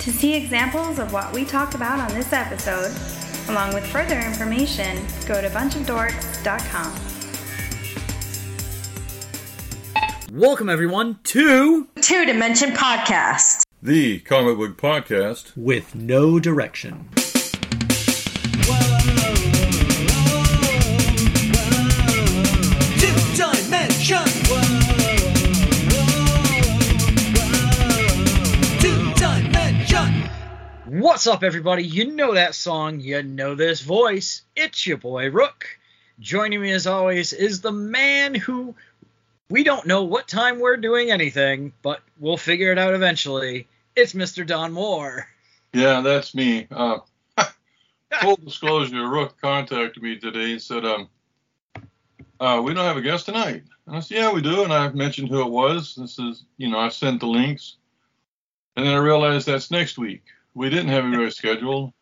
To see examples of what we talked about on this episode, along with further information, go to bunchofdorks.com. Welcome everyone to Two Dimension Podcast. The comic book podcast. With No Direction. What's up, everybody? You know that song, you know this voice. It's your boy Rook. Joining me, as always, is the man who we don't know what time we're doing anything, but we'll figure it out eventually. It's Mr. Don Moore. Yeah, that's me. Uh, full disclosure, Rook contacted me today and said, um, uh, we don't have a guest tonight. And I said, yeah, we do. And I mentioned who it was. This is, you know, I sent the links. And then I realized that's next week. We didn't have anybody scheduled.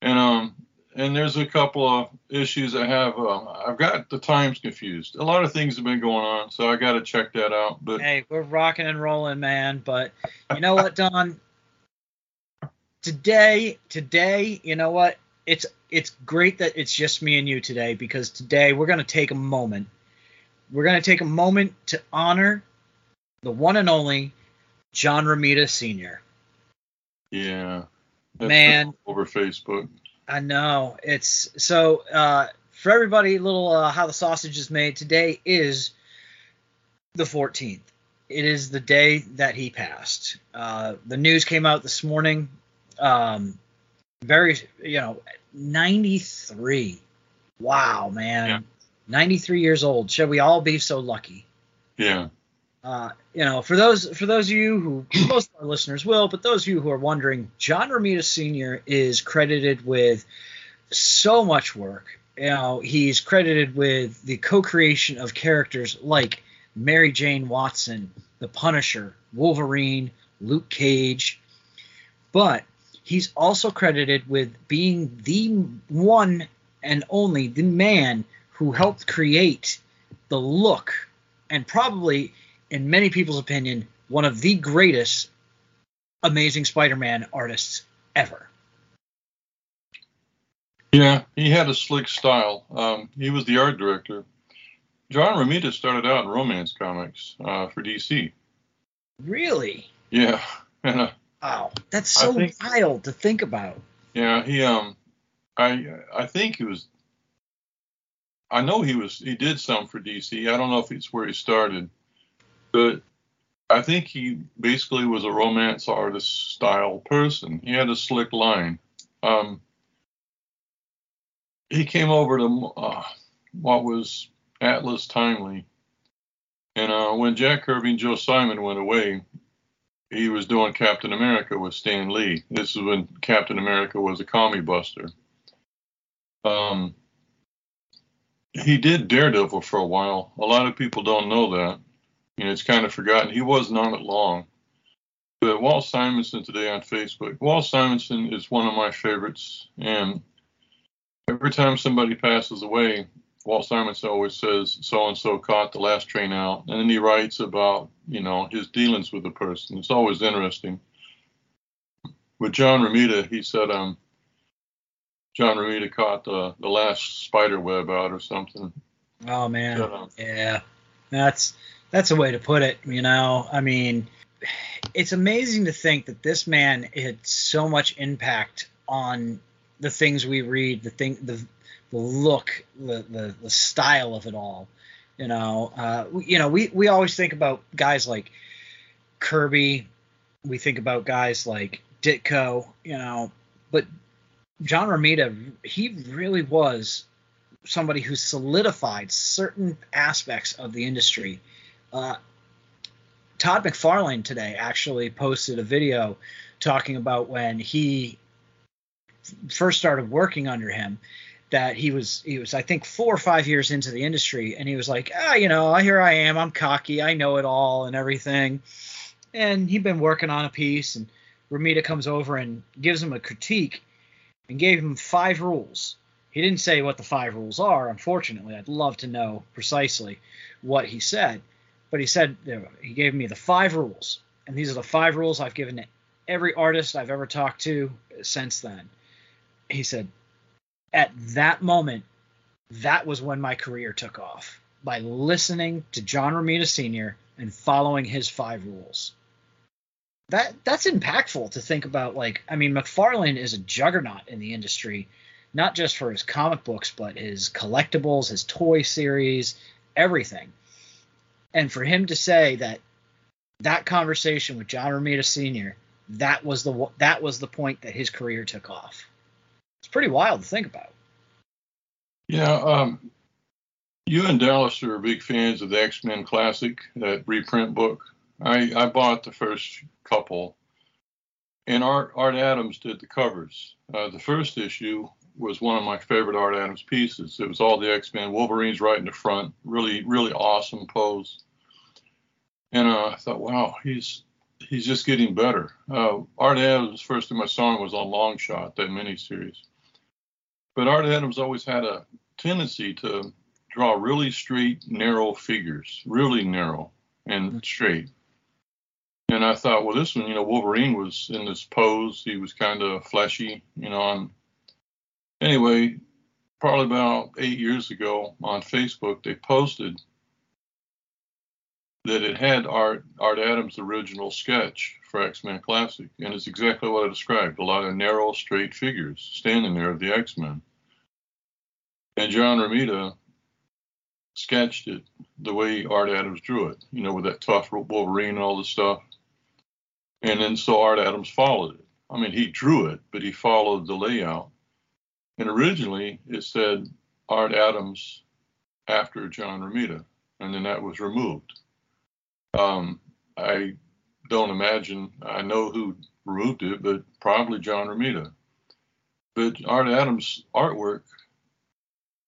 And um, and there's a couple of issues I have. Um, I've got the times confused. A lot of things have been going on, so I got to check that out. But hey, we're rocking and rolling, man. But you know what, Don? today, today, you know what? It's it's great that it's just me and you today because today we're gonna take a moment. We're gonna take a moment to honor the one and only John Romita Sr. Yeah. Man. Over Facebook. I know. It's so uh, for everybody, little uh, how the sausage is made. Today is the 14th. It is the day that he passed. Uh, the news came out this morning. Um, very, you know, 93. Wow, man. Yeah. 93 years old. Should we all be so lucky? Yeah. Uh, you know, for those for those of you who most of our listeners will, but those of you who are wondering, John Romita Sr. is credited with so much work. You know, he's credited with the co-creation of characters like Mary Jane Watson, The Punisher, Wolverine, Luke Cage, but he's also credited with being the one and only the man who helped create the look and probably in many people's opinion, one of the greatest Amazing Spider-Man artists ever. Yeah, he had a slick style. Um, he was the art director. John Romita started out in romance comics uh, for DC. Really? Yeah. And, uh, wow, that's so think, wild to think about. Yeah, he um, I I think he was. I know he was. He did some for DC. I don't know if it's where he started but I think he basically was a romance artist style person. He had a slick line. Um, he came over to uh, what was Atlas Timely, and uh, when Jack Kirby and Joe Simon went away, he was doing Captain America with Stan Lee. This is when Captain America was a commie buster. Um, he did Daredevil for a while. A lot of people don't know that. Know, it's kind of forgotten. He wasn't on it long. But Walt Simonson today on Facebook. Walt Simonson is one of my favorites, and every time somebody passes away, Walt Simonson always says so and so caught the last train out, and then he writes about you know his dealings with the person. It's always interesting. With John Romita, he said um John Romita caught the the last spider web out or something. Oh man, uh, yeah, that's that's a way to put it. You know, I mean, it's amazing to think that this man had so much impact on the things we read, the thing, the the look, the the, the style of it all. You know, uh, you know, we we always think about guys like Kirby, we think about guys like Ditko, you know, but John Romita, he really was somebody who solidified certain aspects of the industry uh, Todd McFarlane today actually posted a video talking about when he first started working under him that he was he was I think four or five years into the industry and he was like ah you know here I am I'm cocky I know it all and everything. And he'd been working on a piece and Romita comes over and gives him a critique and gave him five rules. He didn't say what the five rules are unfortunately. I'd love to know precisely what he said but he said he gave me the five rules, and these are the five rules I've given to every artist I've ever talked to since then, he said, at that moment, that was when my career took off by listening to John Romita Sr. and following his five rules. That that's impactful to think about. Like, I mean, McFarlane is a juggernaut in the industry, not just for his comic books, but his collectibles, his toy series, everything. And for him to say that that conversation with John Romita Sr. that was the that was the point that his career took off. It's pretty wild to think about. Yeah, um, you and Dallas are big fans of the X Men Classic, that reprint book. I, I bought the first couple, and Art, Art Adams did the covers. Uh, the first issue was one of my favorite Art Adams pieces. It was all the X Men, Wolverine's right in the front, really, really awesome pose. And uh, I thought, wow, he's he's just getting better. Uh, Art Adams, first time I saw him was on Longshot, that miniseries. But Art Adams always had a tendency to draw really straight, narrow figures, really narrow and mm-hmm. straight. And I thought, well, this one, you know, Wolverine was in this pose. He was kind of fleshy, you know. And anyway, probably about eight years ago on Facebook, they posted that it had Art Art Adams' original sketch for X Men Classic, and it's exactly what I described: a lot of narrow, straight figures standing there of the X Men. And John Romita sketched it the way Art Adams drew it, you know, with that tough Wolverine and all this stuff. And then so Art Adams followed it. I mean, he drew it, but he followed the layout. And originally it said Art Adams after John Romita, and then that was removed. Um, I don't imagine I know who removed it, but probably John Romita. But Art Adams' artwork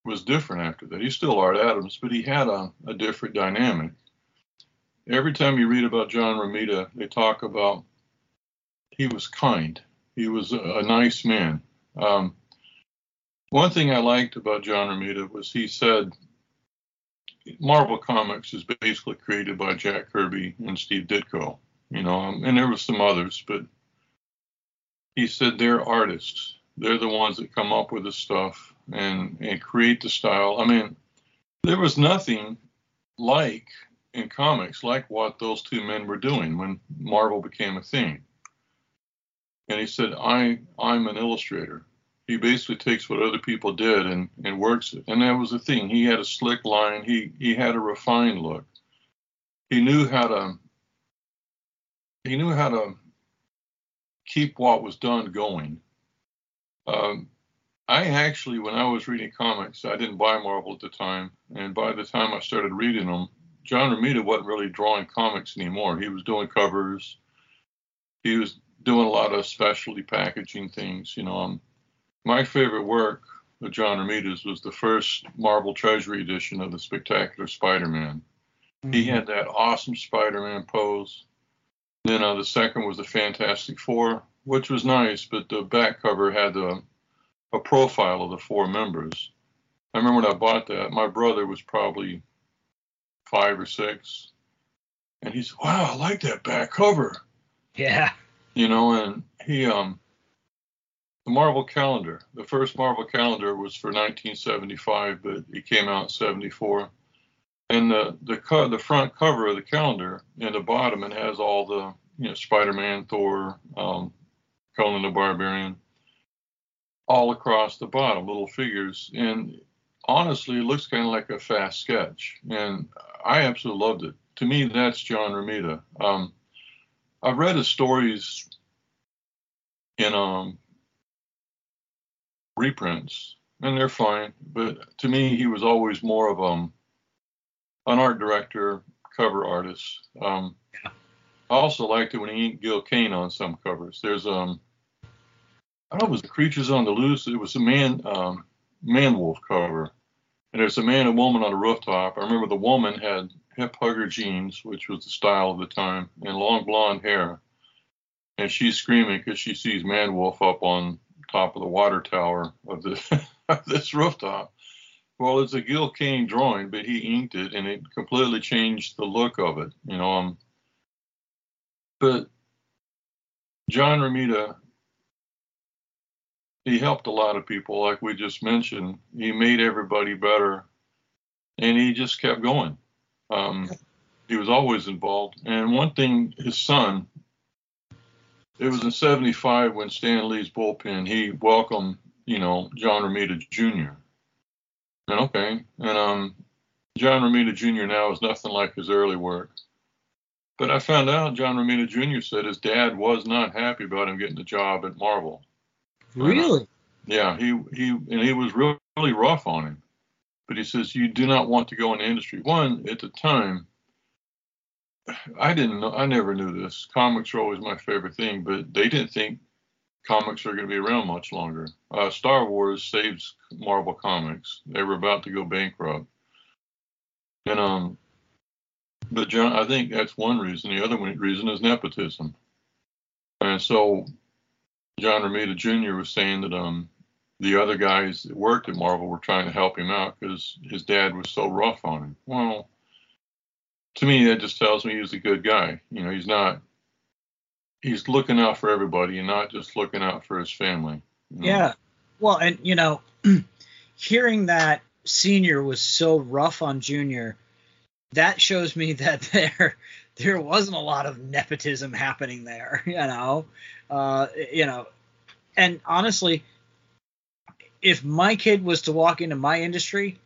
was different after that. He's still Art Adams, but he had a, a different dynamic. Every time you read about John Romita, they talk about he was kind. He was a, a nice man. Um, one thing I liked about John Romita was he said Marvel Comics is basically created by Jack Kirby and Steve Ditko, you know, um, and there were some others, but he said they're artists. They're the ones that come up with the stuff and and create the style. I mean, there was nothing like in comics like what those two men were doing when Marvel became a thing. And he said, I I'm an illustrator he basically takes what other people did and, and works it. And that was the thing. He had a slick line. He he had a refined look. He knew how to he knew how to keep what was done going. Um, I actually, when I was reading comics, I didn't buy Marvel at the time, and by the time I started reading them, John Romita wasn't really drawing comics anymore. He was doing covers. He was doing a lot of specialty packaging things. You know, um, my favorite work of John Romita's was the first Marvel Treasury edition of the Spectacular Spider-Man. Mm-hmm. He had that awesome Spider-Man pose. Then uh, the second was the Fantastic Four, which was nice, but the back cover had a, a profile of the four members. I remember when I bought that, my brother was probably five or six, and he said, "Wow, I like that back cover." Yeah. You know, and he um the Marvel calendar. The first Marvel calendar was for 1975, but it came out in 74. And the the co- the front cover of the calendar and the bottom it has all the you know Spider-Man, Thor, um, Conan the Barbarian, all across the bottom, little figures. And honestly, it looks kind of like a fast sketch, and I absolutely loved it. To me, that's John Romita. Um, I've read his stories in um, reprints, and they're fine. But to me, he was always more of um, an art director, cover artist. Um, yeah. I also liked it when he inked Gil Kane on some covers. There's um, I don't know, it was the Creatures on the Loose. It was a man, um, man wolf cover, and there's a man and woman on a rooftop. I remember the woman had hip hugger jeans, which was the style of the time, and long blonde hair, and she's screaming because she sees man wolf up on top of the water tower of, the, of this rooftop. Well, it's a Gil Kane drawing, but he inked it, and it completely changed the look of it. You know, um, but John Romita, he helped a lot of people, like we just mentioned. He made everybody better, and he just kept going. Um, he was always involved. And one thing, his son, it was in 75 when Stan Lee's bullpen, he welcomed, you know, John Romita Jr. And okay. And um, John Romita Jr. now is nothing like his early work. But I found out John Romita Jr. said his dad was not happy about him getting the job at Marvel. Really? Yeah, he he and he was really, really rough on him. But he says you do not want to go in the industry. One at the time, I didn't know. I never knew this. Comics are always my favorite thing, but they didn't think comics are going to be around much longer. Uh, Star Wars saves Marvel Comics. They were about to go bankrupt, and um, but John, I think that's one reason. The other reason is nepotism. And so John Romita Jr. was saying that um the other guys that worked at Marvel were trying to help him out because his dad was so rough on him. Well, to me, that just tells me he's a good guy. You know, he's not. He's looking out for everybody and not just looking out for his family. You know? Yeah. Well, and you know, hearing that Senior was so rough on Junior that shows me that there there wasn't a lot of nepotism happening there, you know. Uh, you know, and honestly, if my kid was to walk into my industry,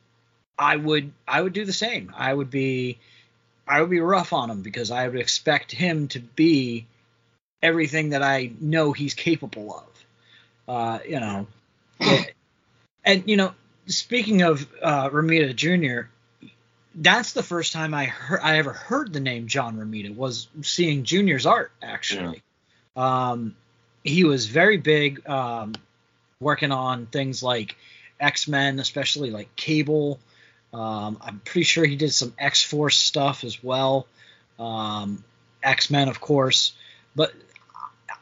I would I would do the same. I would be I would be rough on him because I would expect him to be everything that I know he's capable of. Uh, you know, and you know, speaking of uh, Romita Jr., that's the first time I heard I ever heard the name John Romita was seeing Junior's art actually. Yeah. Um, he was very big, um, working on things like X Men, especially like Cable. Um, I'm pretty sure he did some X Force stuff as well. Um, X Men, of course, but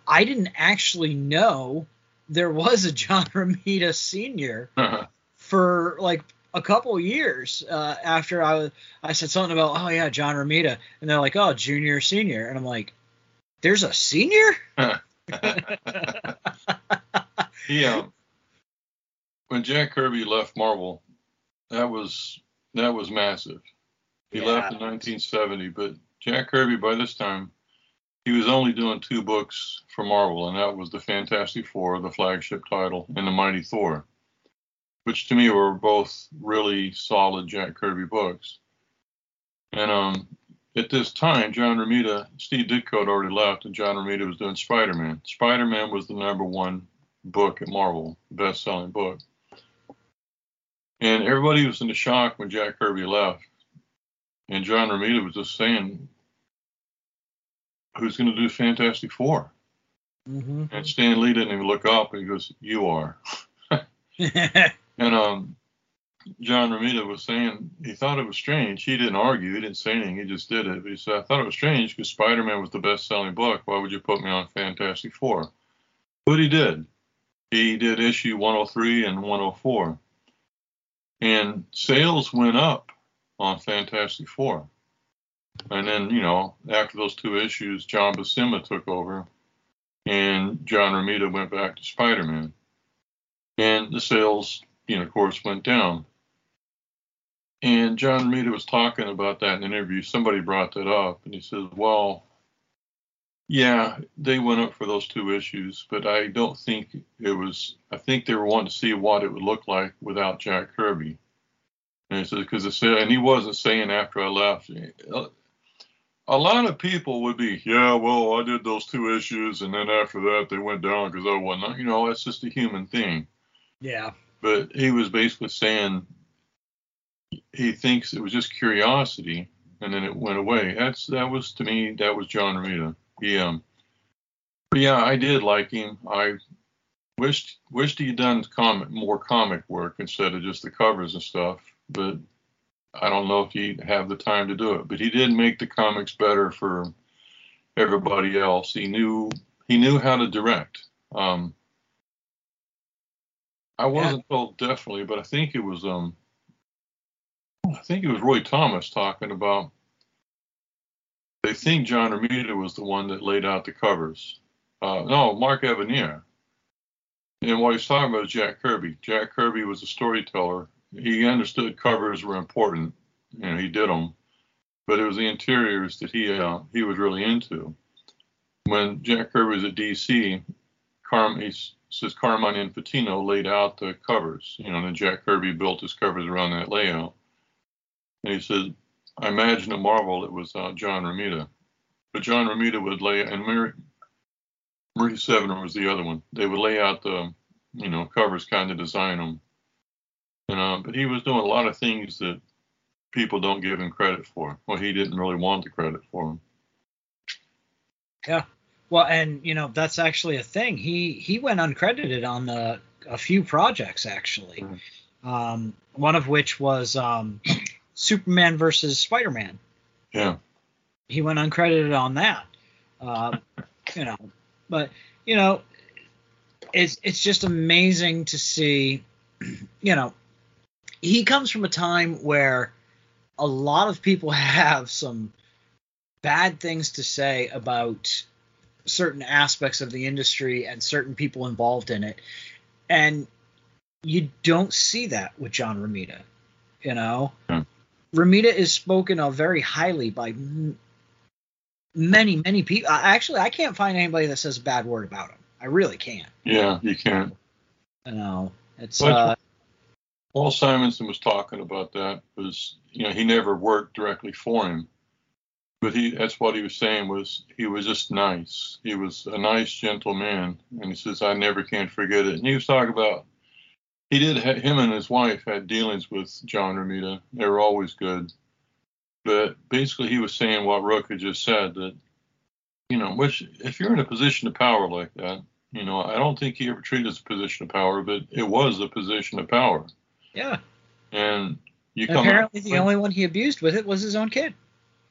I didn't actually know there was a John Romita Senior uh-huh. for like a couple years uh, after I I said something about oh yeah John Romita. And they're like oh junior senior. And I'm like there's a senior? Yeah. When Jack Kirby left Marvel that was that was massive he yeah. left in 1970 but Jack Kirby by this time he was only doing two books for Marvel and that was the Fantastic Four the flagship title and the Mighty Thor which to me were both really solid Jack Kirby books. And um, at this time, John Romita, Steve Ditko had already left, and John Romita was doing Spider Man. Spider Man was the number one book at Marvel, best selling book. And everybody was in a shock when Jack Kirby left. And John Romita was just saying, Who's going to do Fantastic 4 mm-hmm. And Stan Lee didn't even look up. And he goes, You are. And um, John Romita was saying he thought it was strange. He didn't argue. He didn't say anything. He just did it. But he said, I thought it was strange because Spider Man was the best selling book. Why would you put me on Fantastic Four? But he did. He did issue 103 and 104. And sales went up on Fantastic Four. And then, you know, after those two issues, John Buscema took over and John Romita went back to Spider Man. And the sales you know, of course, went down. And John Romita was talking about that in an interview. Somebody brought that up, and he says, "Well, yeah, they went up for those two issues, but I don't think it was. I think they were wanting to see what it would look like without Jack Kirby." And he says, "Because it said, and he wasn't saying after I left." Uh, a lot of people would be, yeah, well, I did those two issues, and then after that they went down because I wasn't. You know, that's just a human thing. Yeah but he was basically saying he thinks it was just curiosity and then it went away. That's that was to me that was John Romita. Yeah. But yeah, I did like him. I wished wished he'd done comic more comic work instead of just the covers and stuff. But I don't know if he'd have the time to do it. But he did make the comics better for everybody else. He knew he knew how to direct. Um, I wasn't yeah. told definitely, but I think it was um I think it was Roy Thomas talking about they think John Romita was the one that laid out the covers. uh, no, Mark Evanier. And what he's talking about is Jack Kirby. Jack Kirby was a storyteller. He understood covers were important. Know, he did them, but it was the interiors that he uh, he was really into. When Jack Kirby was at DC, Carm he says Carmine Infantino laid out the covers. You know, and then Jack Kirby built his covers around that layout. And he said, I imagine at Marvel it was uh, John Romita, but John Romita would lay and Mary, Marie Severin was the other one. They would lay out the, you know, covers, kind of design them. And uh, but he was doing a lot of things that people don't give him credit for. Well, he didn't really want the credit for them. Yeah. Well, and you know that's actually a thing. He he went uncredited on the a few projects actually. Mm-hmm. Um, one of which was um, Superman versus Spider-Man. Yeah. He went uncredited on that. Uh, you know, but you know, it's it's just amazing to see. You know, he comes from a time where a lot of people have some bad things to say about certain aspects of the industry and certain people involved in it. And you don't see that with John Romita. You know, hmm. Romita is spoken of very highly by many, many people. Actually, I can't find anybody that says a bad word about him. I really can't. Yeah, you can't. You know, it's. But uh, Paul Simonson was talking about that. Was you know he never worked directly for him, but he that's what he was saying was he was just nice. He was a nice, gentle man, and he says I never can forget it. And he was talking about he did him and his wife had dealings with John Romita. They were always good. But basically, he was saying what Rook had just said that, you know, which if you're in a position of power like that, you know, I don't think he ever treated as a position of power, but it was a position of power. Yeah. And you come apparently the only one he abused with it was his own kid.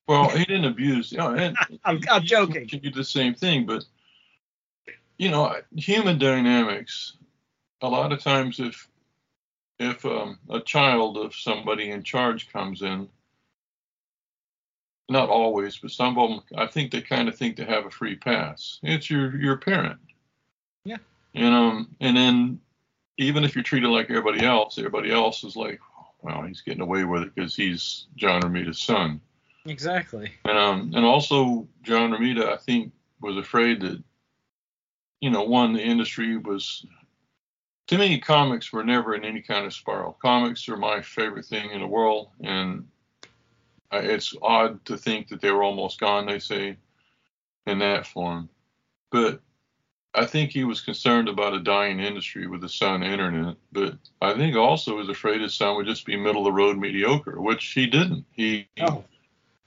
Well, he didn't abuse. You know, and I'm, I'm joking. You do the same thing, but you know, human dynamics. A lot of times, if if um, a child of somebody in charge comes in, not always, but some of them, I think they kind of think they have a free pass. It's your your parent. Yeah. You know, and then even if you're treated like everybody else, everybody else is like, well, he's getting away with it because he's John Romita's son. Exactly. And um, and also John Romita, I think, was afraid that, you know, one the industry was. To me, comics were never in any kind of spiral. Comics are my favorite thing in the world, and it's odd to think that they were almost gone, they say, in that form. But I think he was concerned about a dying industry with the son internet. But I think also was afraid his son would just be middle of the road mediocre, which he didn't. He oh.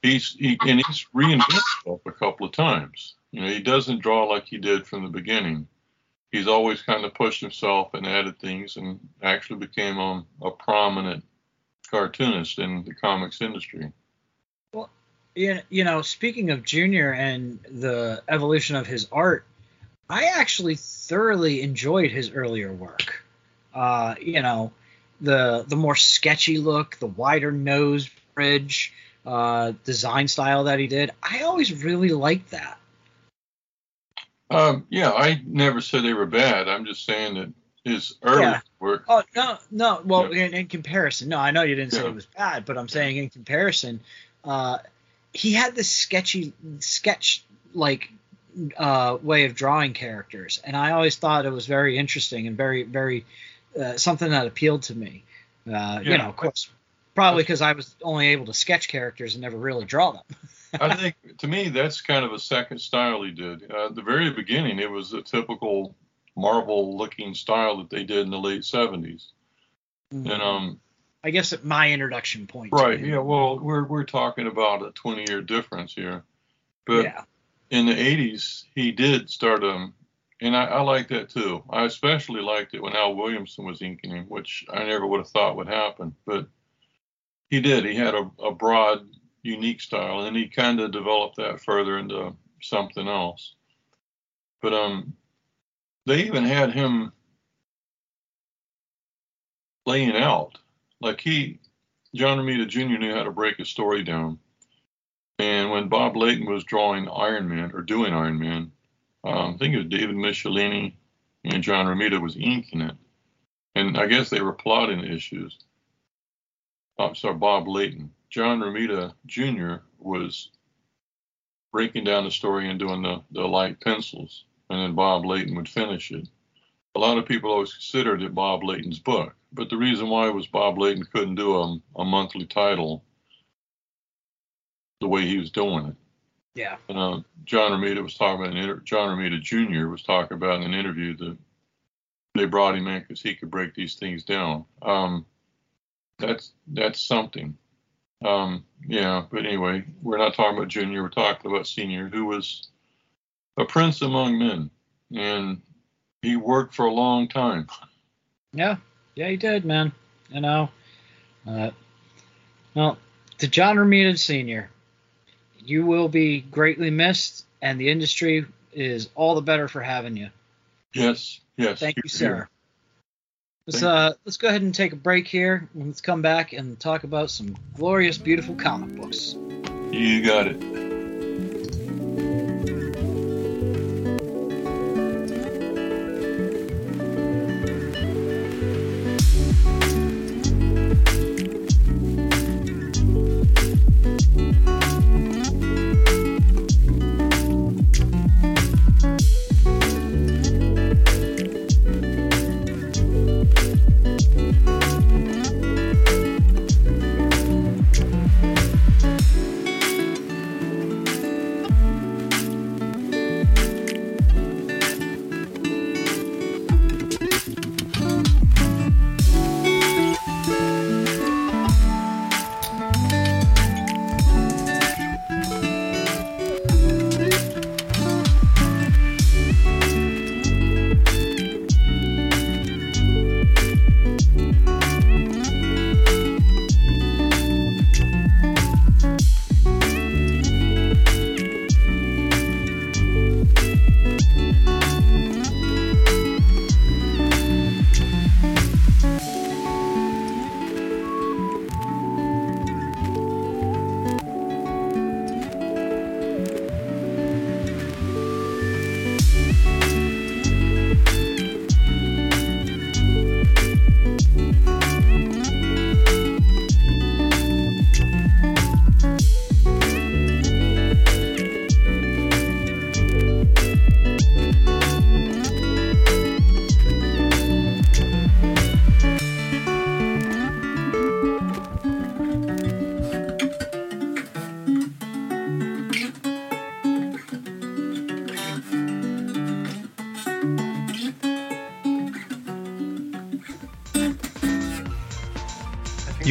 he's he, and he's reinvented himself a couple of times. You know, he doesn't draw like he did from the beginning. He's always kind of pushed himself and added things, and actually became um, a prominent cartoonist in the comics industry. Well, you know, speaking of Junior and the evolution of his art, I actually thoroughly enjoyed his earlier work. Uh, you know, the the more sketchy look, the wider nose bridge, uh, design style that he did. I always really liked that. Um, yeah, I never said they were bad. I'm just saying that his early yeah. work. Oh no, no. Well, yeah. in, in, comparison, no, I know you didn't say yeah. it was bad, but I'm saying in comparison, uh, he had this sketchy sketch like uh, way of drawing characters, and I always thought it was very interesting and very very uh, something that appealed to me. Uh, you know, of course, probably because I was only able to sketch characters and never really draw them. I think to me that's kind of a second style he did. Uh, at the very beginning, it was a typical Marvel looking style that they did in the late 70s. Mm-hmm. And um, I guess at my introduction point. Right. Yeah. Well, we're we're talking about a 20 year difference here, but yeah. in the 80s he did start um, and I, I like that too. I especially liked it when Al Williamson was inking him, which I never would have thought would happen, but he did. He had a, a broad, unique style, and he kind of developed that further into something else. But um, they even had him laying out like he, John Romita Jr. knew how to break a story down. And when Bob Layton was drawing Iron Man or doing Iron Man, Um, I think it was David Michelinie and John Romita was inking it, and I guess they were plotting issues. I'm sorry, Bob Layton. John Romita Jr. was breaking down the story and doing the, the light pencils, and then Bob Layton would finish it. A lot of people always considered it Bob Layton's book, but the reason why was Bob Layton couldn't do a, a monthly title the way he was doing it. Yeah. And, uh, John Romita was talking about an inter- John Romita Jr. was talking about in an interview that they brought him in because he could break these things down. Um, that's that's something. Um, yeah, but anyway, we're not talking about Junior. We're talking about Senior, who was a prince among men, and he worked for a long time. Yeah, yeah, he did, man. You know, uh, well, to John Romita Sr., you will be greatly missed, and the industry is all the better for having you. Yes, yes. Thank you, sir. Here. Let's uh let's go ahead and take a break here. and Let's come back and talk about some glorious, beautiful comic books. You got it.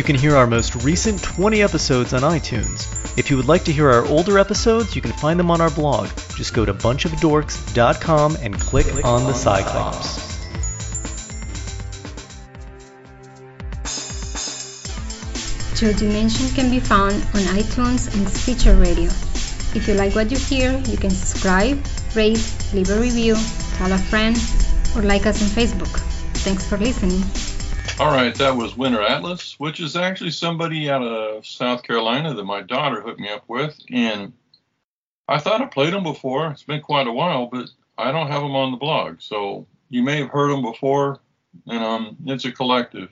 You can hear our most recent 20 episodes on iTunes. If you would like to hear our older episodes, you can find them on our blog. Just go to bunchofdorks.com and click, on the Cyclops. Joe Dimension can be found on iTunes and Stitcher Radio. If you like what you hear, you can subscribe, rate, leave a review, tell a friend, or like us on Facebook. Thanks for listening. All right, that was Winter Atlas, which is actually somebody out of South Carolina that my daughter hooked me up with, and I thought I played them before. It's been quite a while, but I don't have them on the blog, so you may have heard them before. And um, it's a collective,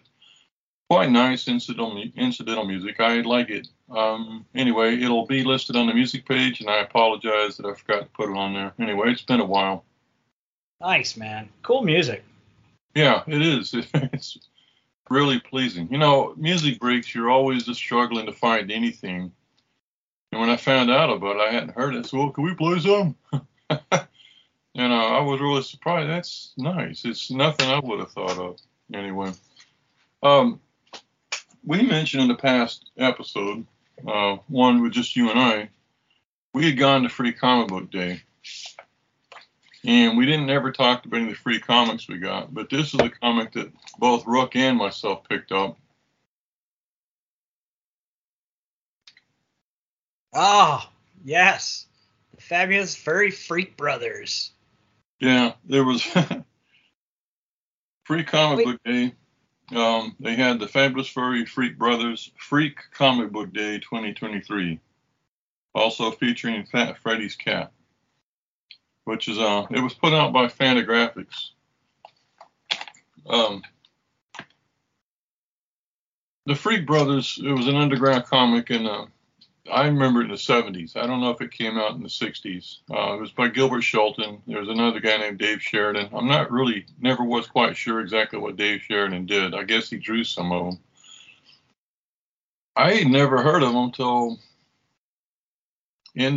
quite nice incidental incidental music. I like it. Um, anyway, it'll be listed on the music page, and I apologize that I forgot to put it on there. Anyway, it's been a while. Nice, man. Cool music. Yeah, it is. It's really pleasing. You know, music breaks, you're always just struggling to find anything. And when I found out about it, I hadn't heard it. So, well, can we play some? and uh, I was really surprised. That's nice. It's nothing I would have thought of anyway. Um, we mentioned in the past episode, uh, one with just you and I, we had gone to Free Comic Book Day. And we didn't ever talk about any of the free comics we got, but this is a comic that both Rook and myself picked up. Ah, yes. The fabulous Furry Freak Brothers. Yeah, there was free comic Wait. book day. Um, they had the Fabulous Furry Freak Brothers Freak Comic Book Day 2023, also featuring Fat Freddy's cat. Which is uh, it was put out by Fantagraphics. Um, the Freak Brothers. It was an underground comic, and uh, I remember it in the 70s. I don't know if it came out in the 60s. Uh, it was by Gilbert Shelton. There was another guy named Dave Sheridan. I'm not really, never was quite sure exactly what Dave Sheridan did. I guess he drew some of them. I never heard of them until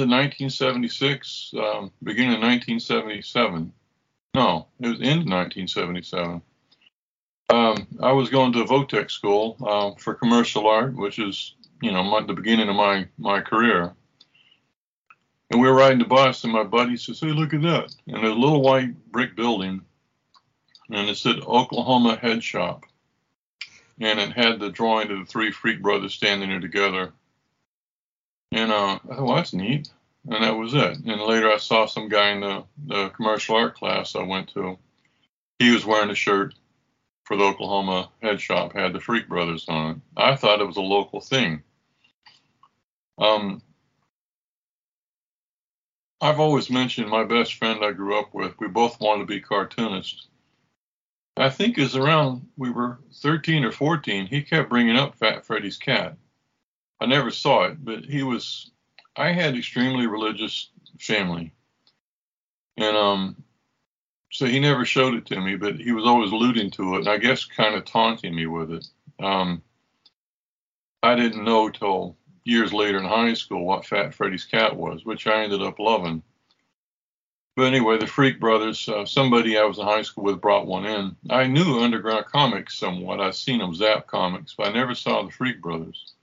of 1976, um, beginning of 1977. No, it was of 1977. Um, I was going to Votech school uh, for commercial art, which is, you know, my, the beginning of my my career. And we were riding the bus, and my buddy says, "Hey, look at that!" And there's a little white brick building, and it said Oklahoma Head Shop, and it had the drawing of the three Freak brothers standing there together. And I thought, well, that's neat. And that was it. And later I saw some guy in the, the commercial art class I went to. He was wearing a shirt for the Oklahoma head shop had the Freak Brothers on it. I thought it was a local thing. Um, I've always mentioned my best friend I grew up with. We both wanted to be cartoonists. I think is around we were 13 or 14. He kept bringing up Fat Freddy's cat. I never saw it, but he was. I had extremely religious family, and um, so he never showed it to me, but he was always alluding to it, and I guess kind of taunting me with it. Um, I didn't know till years later in high school what Fat Freddy's cat was, which I ended up loving. But anyway, the Freak Brothers, uh, somebody I was in high school with brought one in. I knew Underground Comics somewhat. I'd seen them Zap Comics, but I never saw the Freak Brothers.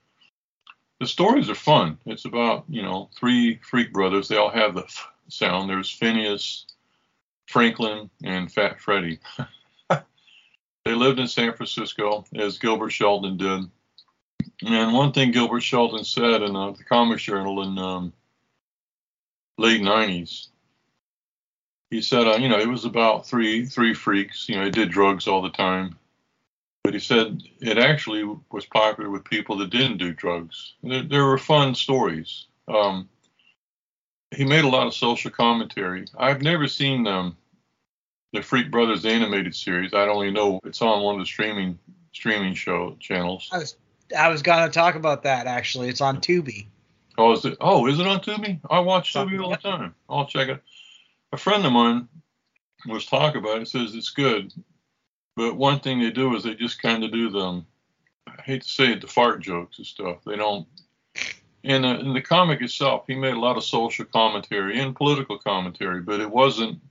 The stories are fun. It's about, you know, three Freak Brothers. They all have the f sound. There's Phineas, Franklin, and Fat Freddy. they lived in San Francisco, as Gilbert Shelton did. And one thing Gilbert Shelton said in uh, the Comics Journal in um, late 90s, he said, uh, you know, it was about three three freaks. You know, they did drugs all the time. But he said it actually was popular with people that didn't do drugs. There, there were fun stories. Um, he made a lot of social commentary. I've never seen um, the Freak Brothers animated series. I only know it's on one of the streaming streaming show channels. I was I was gonna talk about that actually. It's on Tubi. Oh, is it? Oh, is it on Tubi? I watch Tubi all the time. I'll check it. A friend of mine was talking about it. Says it's good, but one thing they do is they just kind of do them. Um, I hate to say it, the fart jokes and stuff. They don't in the, in the comic itself, he made a lot of social commentary and political commentary, but it wasn't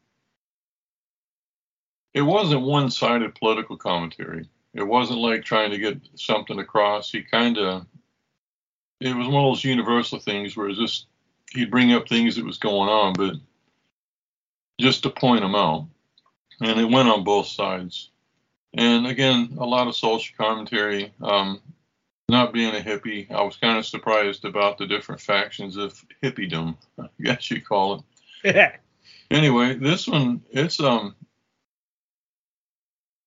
it wasn't one-sided political commentary. It wasn't like trying to get something across. He kind of it was one of those universal things where it's just he'd bring up things that was going on, but just to point them out, and it went on both sides. And again, a lot of social commentary. Um, not being a hippie, I was kind of surprised about the different factions of hippiedom, I guess you call it. anyway, this one, it's um,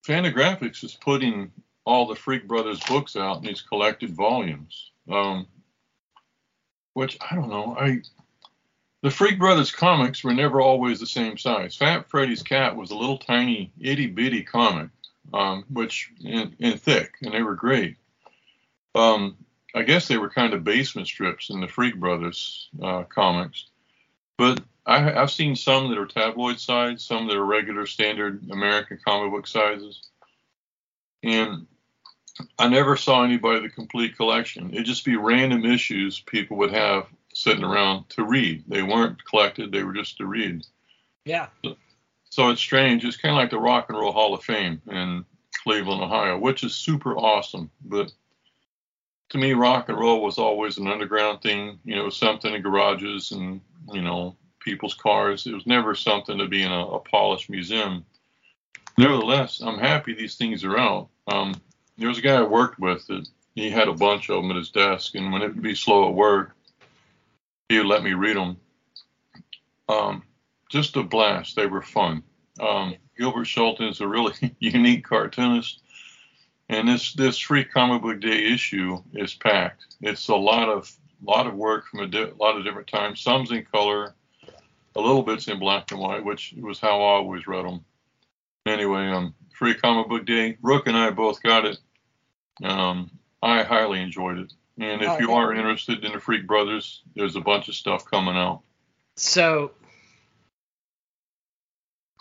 Fantagraphics is putting all the Freak Brothers books out in these collected volumes. Um, which I don't know. I the Freak Brothers comics were never always the same size. Fat Freddy's Cat was a little tiny itty bitty comic, um, which in, in thick, and they were great. Um, I guess they were kind of basement strips in the Freak Brothers uh, comics, but I, have seen some that are tabloid size, some that are regular standard American comic book sizes, and I never saw anybody the complete collection. It'd just be random issues people would have sitting around to read. They weren't collected; they were just to read. Yeah. So, so it's strange. It's kind of like the Rock and Roll Hall of Fame in Cleveland, Ohio, which is super awesome, but to me, rock and roll was always an underground thing. You know, something in garages and you know people's cars. It was never something to be in a, a polished museum. Nevertheless, I'm happy these things are out. Um, there was a guy I worked with that he had a bunch of them at his desk, and when it would be slow at work, he would let me read them. Um, just a blast. They were fun. Um, Gilbert Shelton is a really unique cartoonist. And this this free comic book day issue is packed. It's a lot of lot of work from a di- lot of different times. Some's in color, a little bits in black and white, which was how I always read them. Anyway, um, Free Comic Book Day. Rook and I both got it. Um, I highly enjoyed it. And if Oh, you are interested in the Freak Brothers, there's a bunch of stuff coming out. So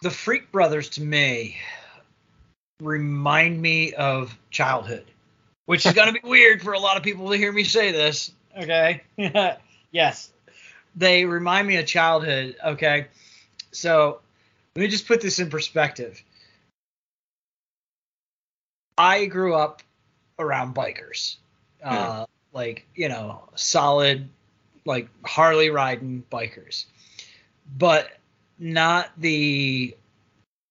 the Freak Brothers to me remind me of childhood, which is going to be weird for a lot of people to hear me say this. Okay. yes. They remind me of childhood. Okay. So let me just put this in perspective. I grew up around bikers. Uh, like, you know, solid, like Harley riding bikers but not the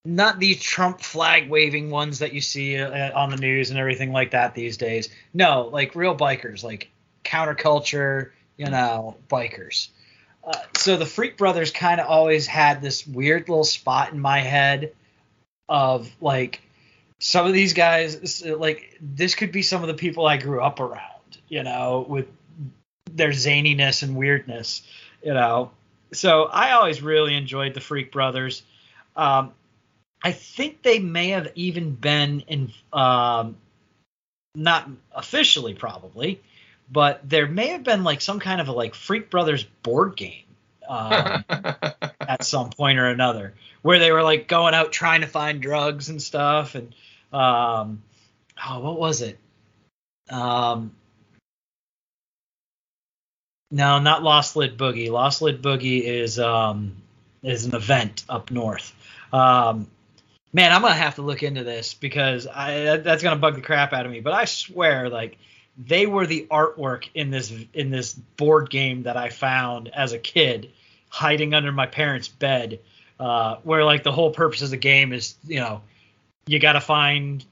not these Trump flag waving ones that you see uh, on the news and everything like that these days. No, like real bikers, like counterculture, you know, bikers. Uh, so the Freak Brothers kind of always had this weird little spot in my head of like some of these guys, like this could be some of the people I grew up around, you know, with their zaniness and weirdness, you know. So I always really enjoyed the Freak Brothers. Um, I think they may have even been in, um, not officially probably, but there may have been like some kind of a like Freak Brothers board game um, at some point or another, where they were like going out trying to find drugs and stuff. And um, oh, what was it? Um, no, not Lost Lid Boogie. Lost Lid Boogie is um is an event up north. Um, man, I'm gonna have to look into this because I that- that's gonna bug the crap out of me. But I swear, like they were the artwork in this in this board game that I found as a kid, hiding under my parents' bed. Uh, where like the whole purpose of the game is, you know, you got to find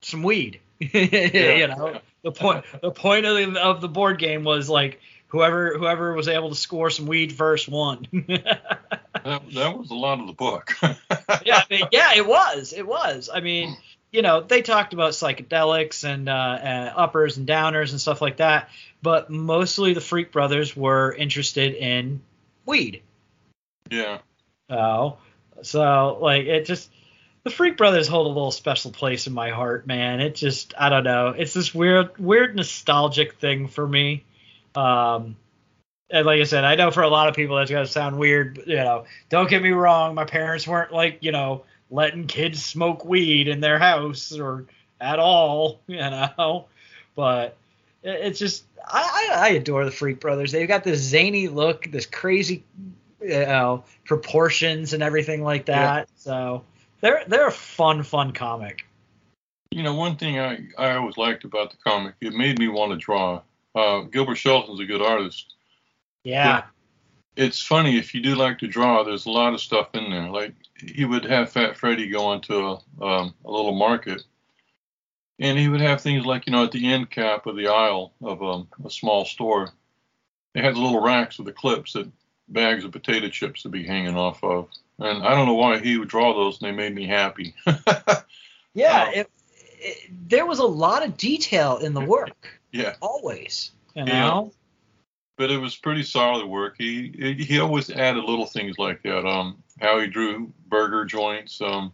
some weed. you know, yeah. The point the point of the, of the board game was like whoever whoever was able to score some weed first won. that, that was a lot of the book. yeah, I mean, yeah, it was. It was. I mean, you know, they talked about psychedelics and uh, uh, uppers and downers and stuff like that, but mostly the Freak Brothers were interested in weed. yeah. Oh, so like it just the Freak Brothers hold a little special place in my heart, man. It just I don't know. It's this weird weird nostalgic thing for me. Um and like I said, I know for a lot of people that's gonna sound weird, but, you know, don't get me wrong, my parents weren't like, you know, letting kids smoke weed in their house or at all, you know. But it- it's just I, I I adore the Freak Brothers. They've got this zany look, this crazy you know proportions and everything like that. So they're they're a fun fun comic. You know, one thing I, I always liked about the comic, it made me want to draw. Uh, Gilbert Shelton's a good artist. Yeah. It's funny if you do like to draw. There's a lot of stuff in there. Like he would have Fat Freddy go into a, um, a little market, and he would have things like you know at the end cap of the aisle of um, a small store, they had little racks with the clips that bags of potato chips would be hanging off of. And I don't know why he would draw those, and they made me happy. Yeah, Wow. it, it, there was a lot of detail in the work, yeah. always. You Yeah. know? but it was pretty solid work. He he he always added little things like that. Um, how he drew burger joints. Um,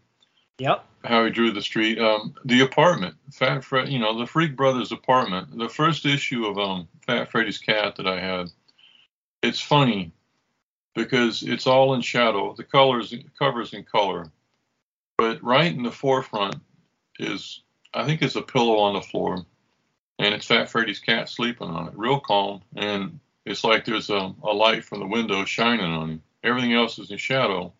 Yep. how he drew the street. Um, the apartment, Fat Fred. You know, the Freak Brothers apartment. The first issue of um Fat Freddy's cat that I had. It's funny because it's all in shadow. The colors covers in color, but right in the forefront is I think it's a pillow on the floor, and it's Fat Freddy's cat sleeping on it, real calm, and it's like there's a, a light from the window shining on him. Everything else is in shadow.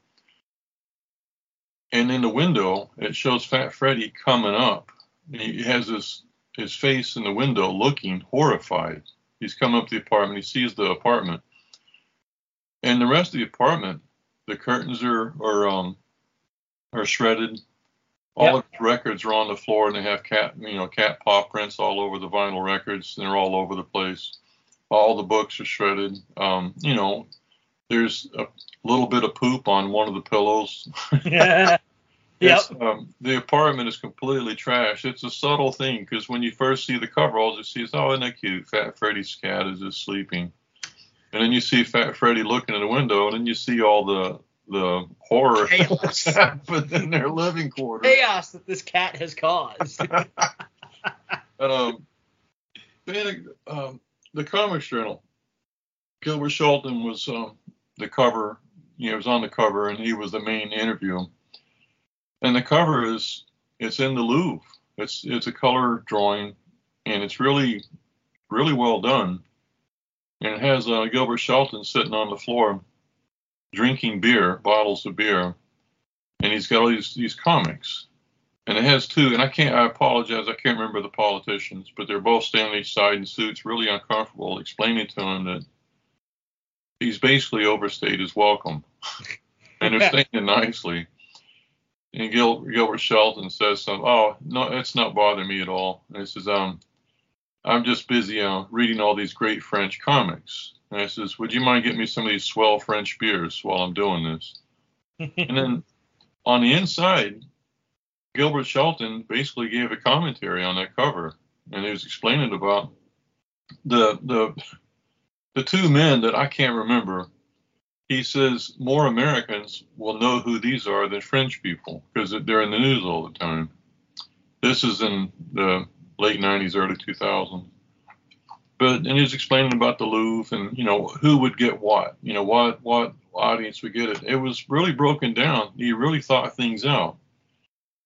And in the window, it shows Fat Freddy coming up. He has his his face in the window, looking horrified. He's come up the apartment. He sees the apartment, and the rest of the apartment, the curtains are are um are shredded. All Yep. of the records are on the floor, and they have cat you know cat paw prints all over the vinyl records, and they're all over the place. All the books are shredded. Um, you know, there's a little bit of poop on one of the pillows. yeah. yep. Um, the apartment is completely trashed. It's a subtle thing because when you first see the cover, all you see is, oh, isn't that cute? Fat Freddy's cat is just sleeping. And then you see Fat Freddy looking in the window, and then you see all the the horror Chaos. that happened in their living quarters. Chaos that this cat has caused. And um, then, um, the Comics Journal, Gilbert Shelton was um, the cover. You know, was on the cover, and he was the main interview. And the cover is it's in the Louvre. It's it's a color drawing, and it's really really well done. And it has uh, Gilbert Shelton sitting on the floor, drinking beer, bottles of beer, and he's got all these these comics and it has two. And I can't. I apologize. I can't remember the politicians, but they're both standing each side in suits, really uncomfortable, explaining to him that he's basically overstayed his welcome, and they're saying it nicely. And Gil, Gilbert Shelton says something. Oh no, it's not bothering me at all. And he says, um, I'm just busy uh, reading all these great French comics. And I says, Would you mind getting me some of these swell French beers while I'm doing this? and then on the inside, Gilbert Shelton basically gave a commentary on that cover, and he was explaining about the the the two men that I can't remember. He says more Americans will know who these are than French people because they're in the news all the time. This is in the late 90s, early 2000s. But and he was explaining about the Louvre and you know who would get what, you know what what audience would get it. It was really broken down. He really thought things out.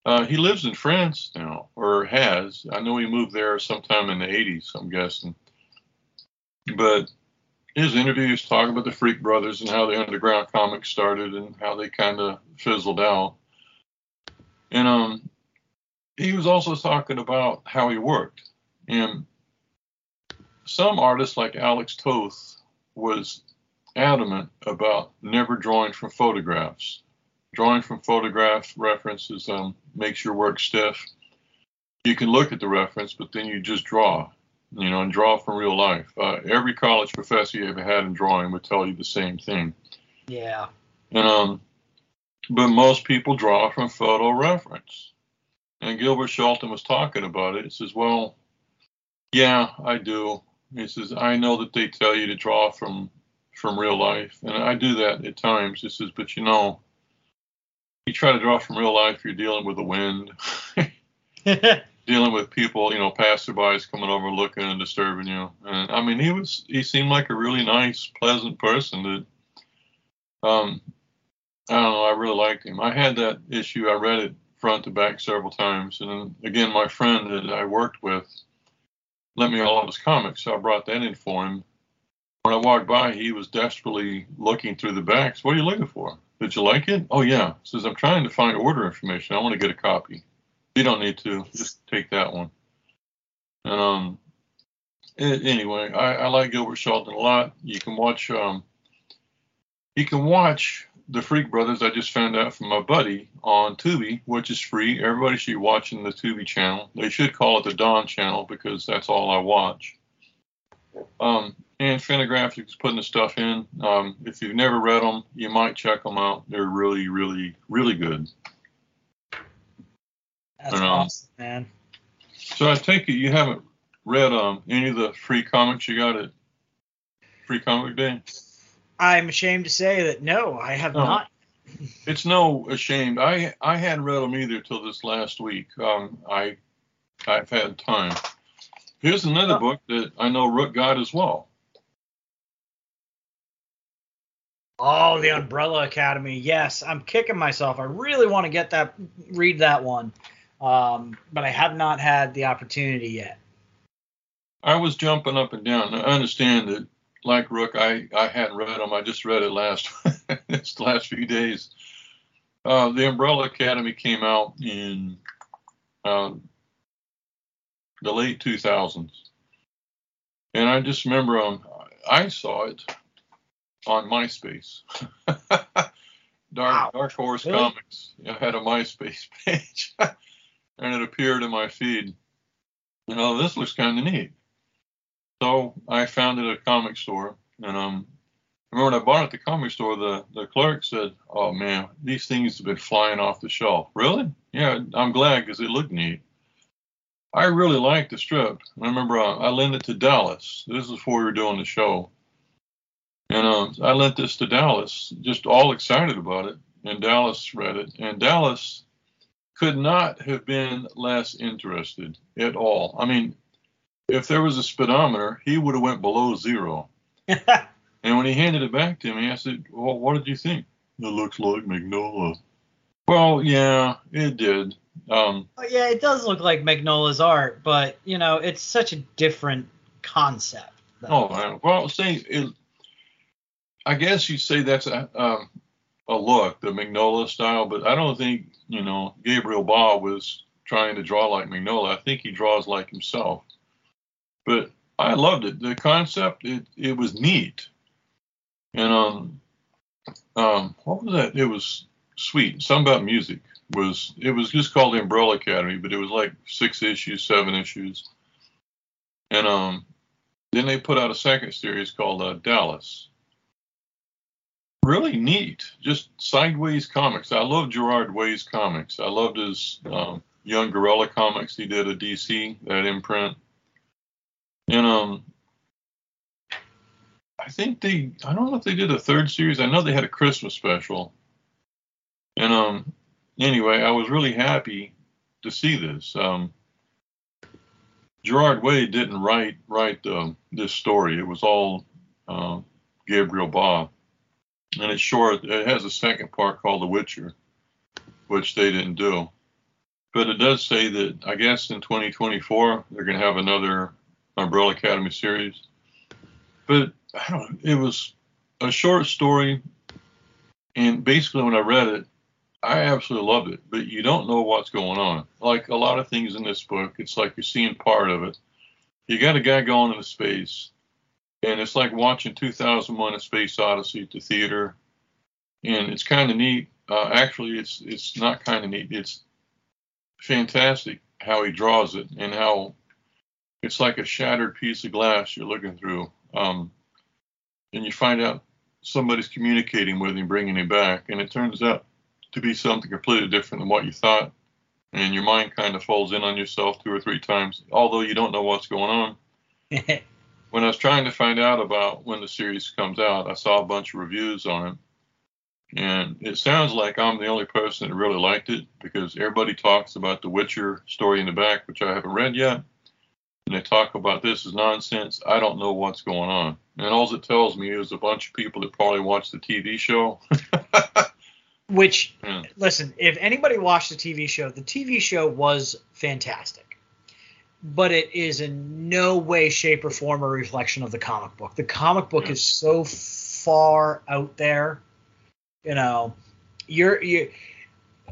Uh, he lives in France now, or has. I know he moved there sometime in the 80s, I'm guessing. But his interviews talk about the Freak Brothers and how the underground comics started and how they kind of fizzled out. And um, he was also talking about how he worked. And some artists like Alex Toth was adamant about never drawing from photographs drawing from photographs references um, makes your work stiff. You can look at the reference, but then you just draw, you know, and draw from real life. Uh, every college professor you ever had in drawing would tell you the same thing. yeah. And um, but most people draw from photo reference. And Gilbert Shelton was talking about it. He says, "Well, yeah, I do." He says, "I know that they tell you to draw from from real life, and I do that at times." He says, "But you know, you try to draw from real life, you're dealing with the wind, dealing with people, you know, passerbys coming over looking and disturbing you. And I mean, he was he seemed like a really nice, pleasant person that um I don't know, I really liked him. I had that issue, I read it front to back several times. And again my friend that I worked with lent me all of his comics, so I brought that in for him. When I walked by, he was desperately looking through the backs. What are you looking for? Did you like it? Oh yeah. Says I'm trying to find order information. I want to get a copy. You don't need to. Just take that one. And um, anyway, I, I like Gilbert Shelton a lot. You can watch um, you can watch the Freak Brothers. I just found out from my buddy on Tubi, which is free. Everybody should be watching the Tubi channel. They should call it the Dawn channel because that's all I watch. Um, and Fantagraphics is putting the stuff in. Um, if you've never read them, you might check them out. They're really, really, really good. That's awesome, man. So I take it you haven't read um, any of the free comics you got at Free Comic Day? I'm ashamed to say that no, I have Oh. not. It's no ashamed. I I hadn't read them either till this last week. Um, I I've had time. Here's another book that I know Rook got as well. Oh, the Umbrella Academy. Yes, I'm kicking myself. I really want to get that, read that one, um, but I have not had the opportunity yet. I was jumping up and down. I understand that, like Rook, I, I hadn't read them. I just read it last this last few days. Uh, the Umbrella Academy came out in uh, the late 2000s, and I just remember um, I saw it on MySpace. Dark Wow. Dark Horse Really? Comics I had a MySpace page, and it appeared in my feed. You know, this looks kind of neat. So I found it at a comic store, and um, I remember when I bought it at the comic store, the the clerk said, "Oh man, these things have been flying off the shelf." Really? Yeah, I'm glad because it looked neat. I really liked the strip. I remember uh, I lent it to Dallas. This is before we were doing the show, And um, I lent this to Dallas, just all excited about it. And Dallas read it, and Dallas could not have been less interested at all. I mean, if there was a speedometer, he would have went below zero. and when he handed it back to me, I said, "Well, what did you think?" It looks like Mignola. Well, yeah, it did. Um, yeah, it does look like Mignola's art, but you know, it's such a different concept. Though. Oh, well, say it, I guess you say that's a um, a look, the Mignola style, but I don't think you know Gabriel Ba was trying to draw like Mignola. I think he draws like himself. But I loved it. The concept, it it was neat. And um, um, what was that? It was sweet. Something about music was. It was just called Umbrella Academy, but it was like six issues, seven issues. And um, then they put out a second series called uh, Dallas really neat. Just sideways comics. I love Gerard Way's comics. I loved his um, Young Gorilla comics he did a DC, that imprint. And um, I think they, I don't know if they did a third series. I know they had a Christmas special. And um, anyway, I was really happy to see this. Um, Gerard Way didn't write write um, this story. It was all uh, Gabriel Ba and it's short. It has a second part called The Witcher, which they didn't do. But it does say that I guess in 2024 they're going to have another Umbrella Academy series. But I don't. It was a short story, and basically when I read it, I absolutely loved it. But you don't know what's going on. Like a lot of things in this book, it's like you're seeing part of it. You got a guy going into space and it's like watching 2001: A Space Odyssey to theater, and it's kind of neat. Uh, actually, it's it's not kind of neat. It's fantastic how he draws it and how it's like a shattered piece of glass you're looking through. Um, and you find out somebody's communicating with him, bringing him back, and it turns out to be something completely different than what you thought. And your mind kind of falls in on yourself two or three times, although you don't know what's going on. when I was trying to find out about when the series comes out, I saw a bunch of reviews on it. And it sounds like I'm the only person that really liked it because everybody talks about the Witcher story in the back, which I haven't read yet. And they talk about this as nonsense. I don't know what's going on. And all it tells me is a bunch of people that probably watched the TV show. which, yeah. listen, if anybody watched the TV show, the TV show was fantastic but it is in no way, shape, or form a reflection of the comic book. The comic book is so far out there. You know, you're you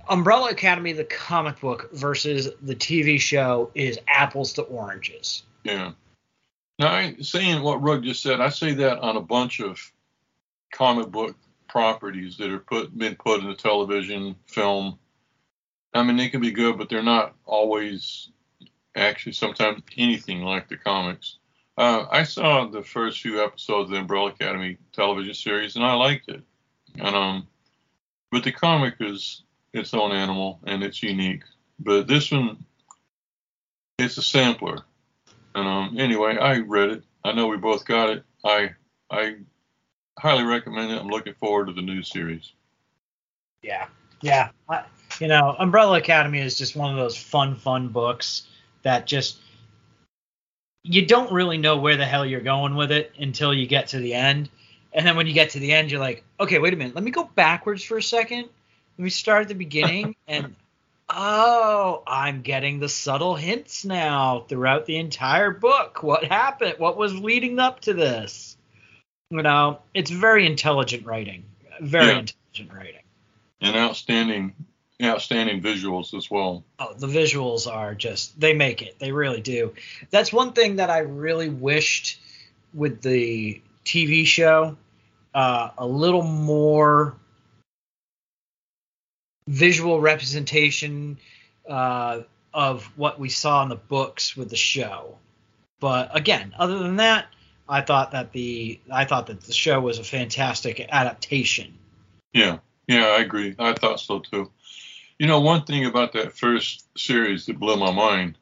Umbrella Academy, the comic book versus the TV show is apples to oranges. Yeah. Now, I, saying what Rook just said, I say that on a bunch of comic book properties that are put been put in the television, film. I mean, they can be good, but they're not always actually sometimes anything like the comics. Uh, I saw the first few episodes of the Umbrella Academy television series, and I liked it. And um, but the comic is its own animal and it's unique. But this one, it's a sampler. And um, anyway, I read it. I know we both got it. I I highly recommend it. I'm looking forward to the new series. Yeah, yeah. I, you know, Umbrella Academy is just one of those fun, fun books that just you don't really know where the hell you're going with it until you get to the end. And then when you get to the end, you're like, okay, wait a minute, let me go backwards for a second. Let me start at the beginning and oh, I'm getting the subtle hints now throughout the entire book. What happened? What was leading up to this? You know, it's very intelligent writing. Very yeah. intelligent writing. And outstanding outstanding visuals as well. Oh, the visuals are just they make it. They really do. That's one thing that I really wished with the TV show uh, a little more visual representation uh, of what we saw in the books with the show. But again, other than that, I thought that the I thought that the show was a fantastic adaptation. Yeah, yeah, I agree. I thought so too. You know, one thing about that first series that blew my mind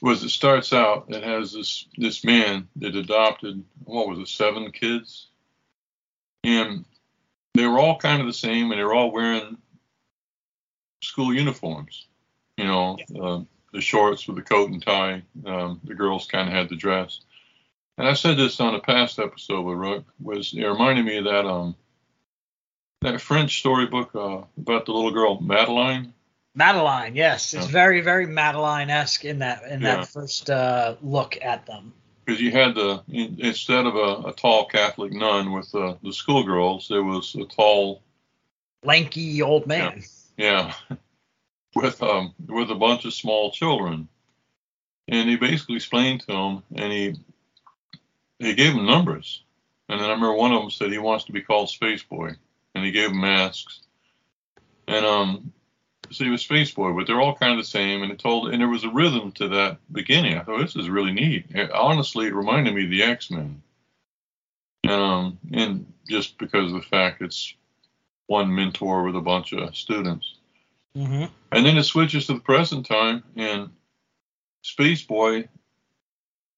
was it starts out it has this this man that adopted what was it seven kids and they were all kind of the same, and they were all wearing school uniforms. You know, uh, the shorts with the coat and tie. Um, the girls kind of had the dress. And I said this on a past episode with Rook. Was it reminded me of that um that French storybook uh, about the little girl Madeline. Madeline, yes, it's Yeah. very very Madeline esque in that in Yeah. that first uh, look at them. because you had the in- instead of a, a tall Catholic nun with uh, the schoolgirls, there was a tall, Lanky old man. yeah, with um with a bunch of small children, and he basically explained to them, and he he gave them numbers, and then I remember one of them said he wants to be called Space Boy, and he gave them masks, and um. So he was Space Boy, but they're all kind of the same, and it told, and there was a rhythm to that beginning. I thought this is really neat. It- honestly, it reminded me of the X Men. And um, and just because of the fact it's one mentor with a bunch of students. Hmm And then it switches to the present time, and Space Boy,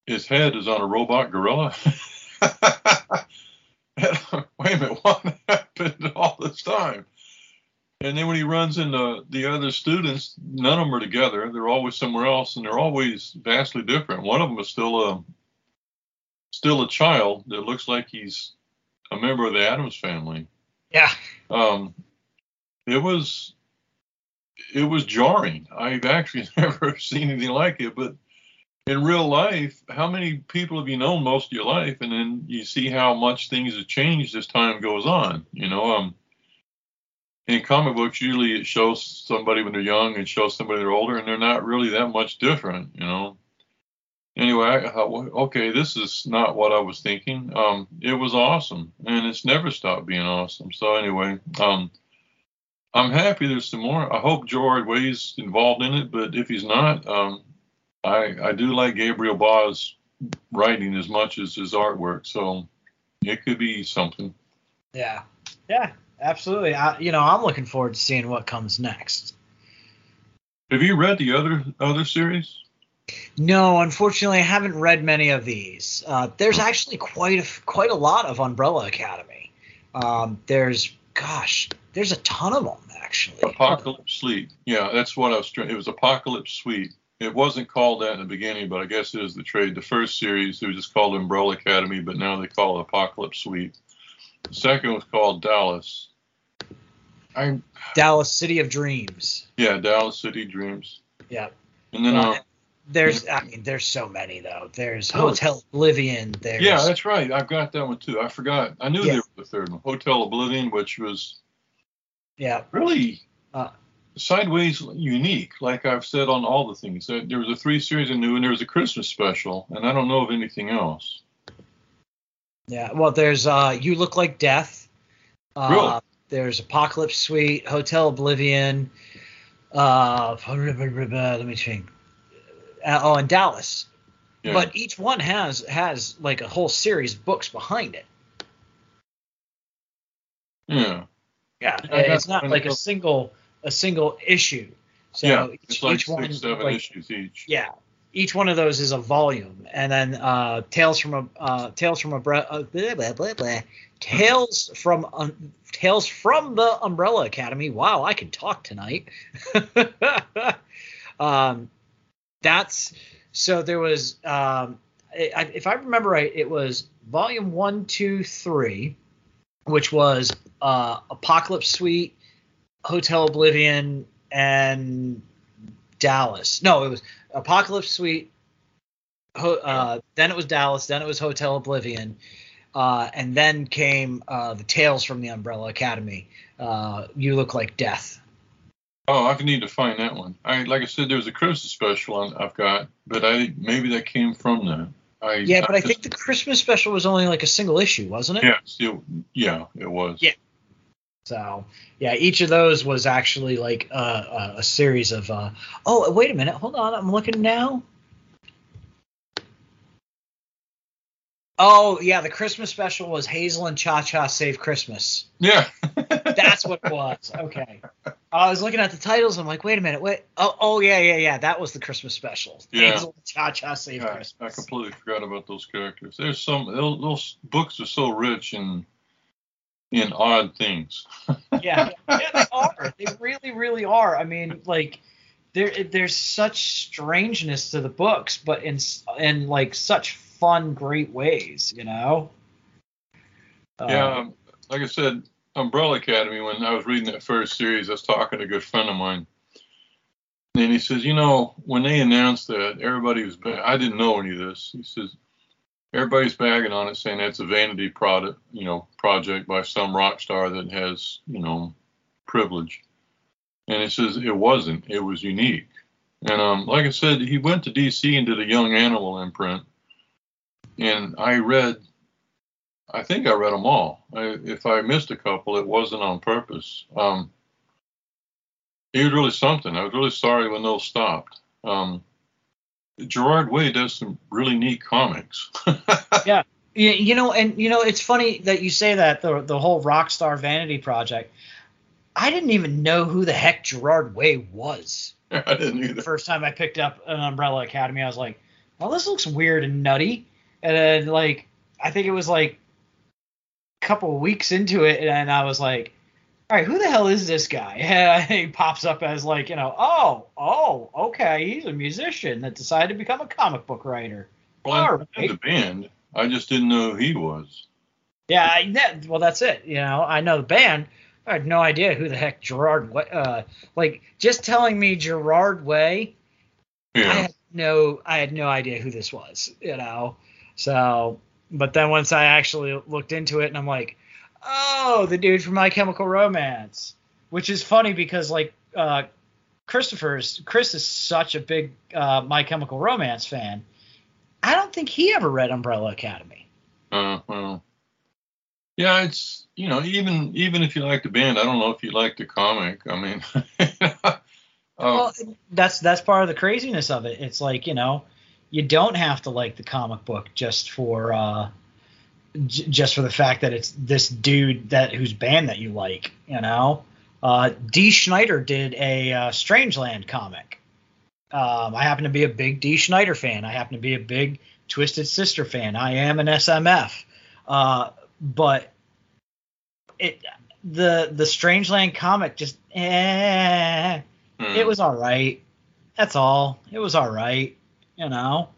his head is on a robot gorilla. And, wait a minute, what happened all this time? And then when he runs into the other students, none of them are together. They're always somewhere else, and they're always vastly different. One of them is still a still a child that looks like he's a member of the Addams family. Yeah. Um, it was it was jarring. I've actually never seen anything like it. But in real life, how many people have you known most of your life, and then you see how much things have changed as time goes on? You know, um, in comic books, usually it shows somebody when they're young and shows somebody they're older, and they're not really that much different. You know. Anyway, I thought, okay, this is not what I was thinking. Um, it was awesome, and it's never stopped being awesome. So anyway, um, I'm happy there's some more. I hope Gerard Way's involved in it, but if he's not, um, I I do like Gabriel Ba's writing as much as his artwork, so it could be something. Yeah. Yeah. Absolutely. I, you know, I'm looking forward to seeing what comes next. Have you read the other other series? No, unfortunately, I haven't read many of these. Uh, there's actually quite a quite a lot of Umbrella Academy. Um, there's, gosh, there's a ton of them actually. Apocalypse Suite. Yeah, that's what I was trying. It was Apocalypse Suite. It wasn't called that in the beginning, but I guess it is the trade. The first series it was just called Umbrella Academy, but now they call it Apocalypse Suite. The second was called Dallas. I Dallas City of Dreams. yeah, Dallas City Dreams. Yeah. And then uh, There's, I mean, there's so many though. There's Oh. Hotel Oblivion. There's yeah, that's right. I've got that one too. I forgot. I knew Yeah. they were the third one, Hotel Oblivion, which was yeah, really Uh, sideways unique. Like I've said on all the things, There- was a three series I knew, and there was a Christmas special, and I don't know of anything else. yeah. Well, there's uh, You Look Like Death. Uh, Really? There's Apocalypse Suite, Hotel Oblivion. Uh, let me think. Uh, oh, and Dallas. Yeah. But each one has has like a whole series of books behind it. yeah, Yeah, it's not like a single a single issue. So yeah, each, it's like each six, one, seven like, issues each. yeah, each one of those is a volume, and then uh, Tales from a uh, Tales from a Bre- uh, blah, blah, blah, blah. Tales from um, Tales from the Umbrella Academy. Wow, I can talk tonight. um, that's so there was um, I, I- if I remember right, it was volume one, two, three, which was uh, Apocalypse Suite, Hotel Oblivion, and Dallas. No, it was Apocalypse Suite. Ho- uh, then it was Dallas. Then it was Hotel Oblivion. Uh, and then came uh, the Tales from the Umbrella Academy. Uh, you look like death. Oh, I need to find that one. I like I said, there was a Christmas special on, I've got, but I maybe that came from that. I Yeah, but I just- think the Christmas special was only like a single issue, wasn't it? yes, it, yeah, it was. Yeah. So yeah, each of those was actually like uh, a, a series of. Uh, oh, wait a minute, hold on, I'm looking now. Oh yeah, the Christmas special was Hazel and Cha Cha Save Christmas. Yeah. That's what it was. Okay. I was looking at the titles. I'm like, wait a minute, wait. Oh, oh yeah, yeah, yeah. That was the Christmas special. Yeah. Hazel and Cha Cha Save Yeah, Christmas. I completely forgot about those characters. There's some those, those books are so rich in in odd things. yeah, yeah, they are. They really, really are. I mean, like there, there's such strangeness to the books, but in in like such fun, great ways, you know. Yeah, um, like I said, Umbrella Academy. When I was reading that first series, I was talking to a good friend of mine, and he says, you know, when they announced that, everybody was. I didn't know any of this. He says everybody's bagging on it, saying that's a vanity product, you know, project by some rock star that has, you know, privilege. And he says it wasn't. It was unique. And um, like I said, he went to D.C. and did a young animal imprint, and I read. I think I read them all. I, if I missed a couple, it wasn't on purpose. Um, he was really something. I was really sorry when those stopped. Um, Gerard Way does some really neat comics. yeah. You know, and you know, it's funny that you say that the the whole Rockstar Vanity project. I didn't even know who the heck Gerard Way was. I didn't either. The first time I picked up an Umbrella Academy, I was like, "Well, this looks weird and nutty." And then, like, I think it was like a couple weeks into it, and I was like, all right, who the hell is this guy? And he pops up as like, you know, oh, oh, okay, he's a musician that decided to become a comic book writer. Well, All right. the band. I just didn't know who he was. Yeah, I, that, well, that's it. You know, I know the band. I had no idea who the heck Gerard. Uh, like just telling me Gerard Way. Yeah. I had no, I had no idea who this was. You know, so. But then once I actually looked into it, and I'm like, oh, the dude from My Chemical Romance, which is funny because like uh, Christopher's Chris is such a big uh, My Chemical Romance fan. I don't think he ever read Umbrella Academy. Uh, well, yeah, it's you know even even if you like the band, I don't know if you like the comic. I mean, well, that's that's part of the craziness of it. It's like you know, you don't have to like the comic book just for uh, j- just for the fact that it's this dude that whose band that you like, you know. Uh, Dee Snider did a uh, Strangeland comic. Um, I happen to be a big Dee Snider fan. I happen to be a big Twisted Sister fan. I am an SMF, uh, but it the the Strangeland comic just eh, mm. it was all right. That's all. It was all right, you know.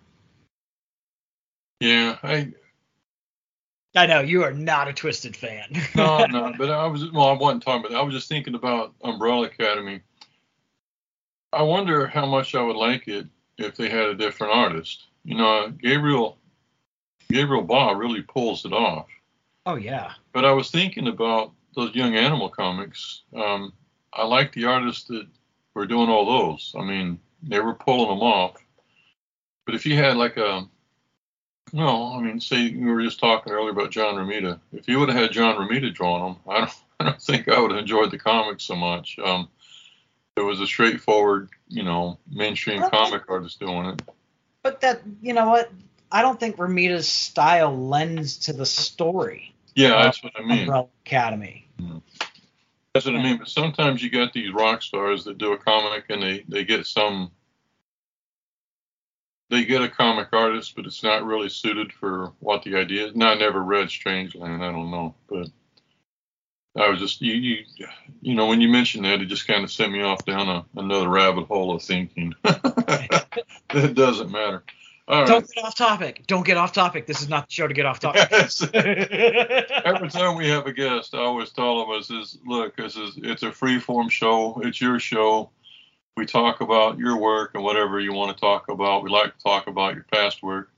Yeah, I I know you are not a Twisted fan. no, no, but I was well, I wasn't talking about. That. I was just thinking about Umbrella Academy. I wonder how much I would like it if they had a different artist. You know, Gabriel Gabriel Ba really pulls it off. Oh yeah. But I was thinking about those young animal comics. Um, I like the artists that were doing all those. I mean, they were pulling them off. But if you had like a no, I mean, say we were just talking earlier about John Romita. If you would have had John Romita drawing them, I don't, I don't think I would have enjoyed the comics so much. Um, it was a straightforward, you know, mainstream comic artist doing it. But that, you know what? I don't think Romita's style lends to the story. Yeah, that's what I mean. Umbrella Academy. Mm-hmm. That's what I mean. But sometimes you got these rock stars that do a comic and they they get some they get a comic artist, but it's not really suited for what the idea is. Now, I never read Strangeland. I don't know, but I was just you you you know when you mentioned that, it just kind of sent me off down a, another rabbit hole of thinking. it doesn't matter. All Don't right. get off topic. Don't get off topic. This is not the show to get off topic. Yes. Every time we have a guest, I always tell them, is look, this is it's a free form show. It's your show we talk about your work and whatever you want to talk about. We like to talk about your past work.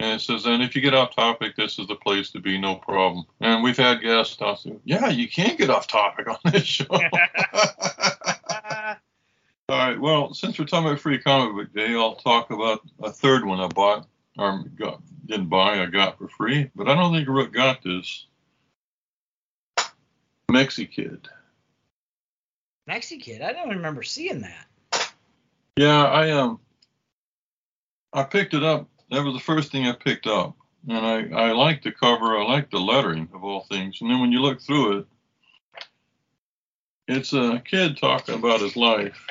And it says, and if you get off topic, this is the place to be, no problem. And we've had guests us, yeah, you can't get off topic on this show. All right. Well, since we're talking about Free Comic Book Day, I'll talk about a third one I bought or got, didn't buy, I got for free. But I don't think Rook got this. Mexikid. Mexikid. I don't remember seeing that. Yeah, I um, I picked it up. That was the first thing I picked up, and I I like the cover. I like the lettering of all things. And then when you look through it, it's a kid talking about his life,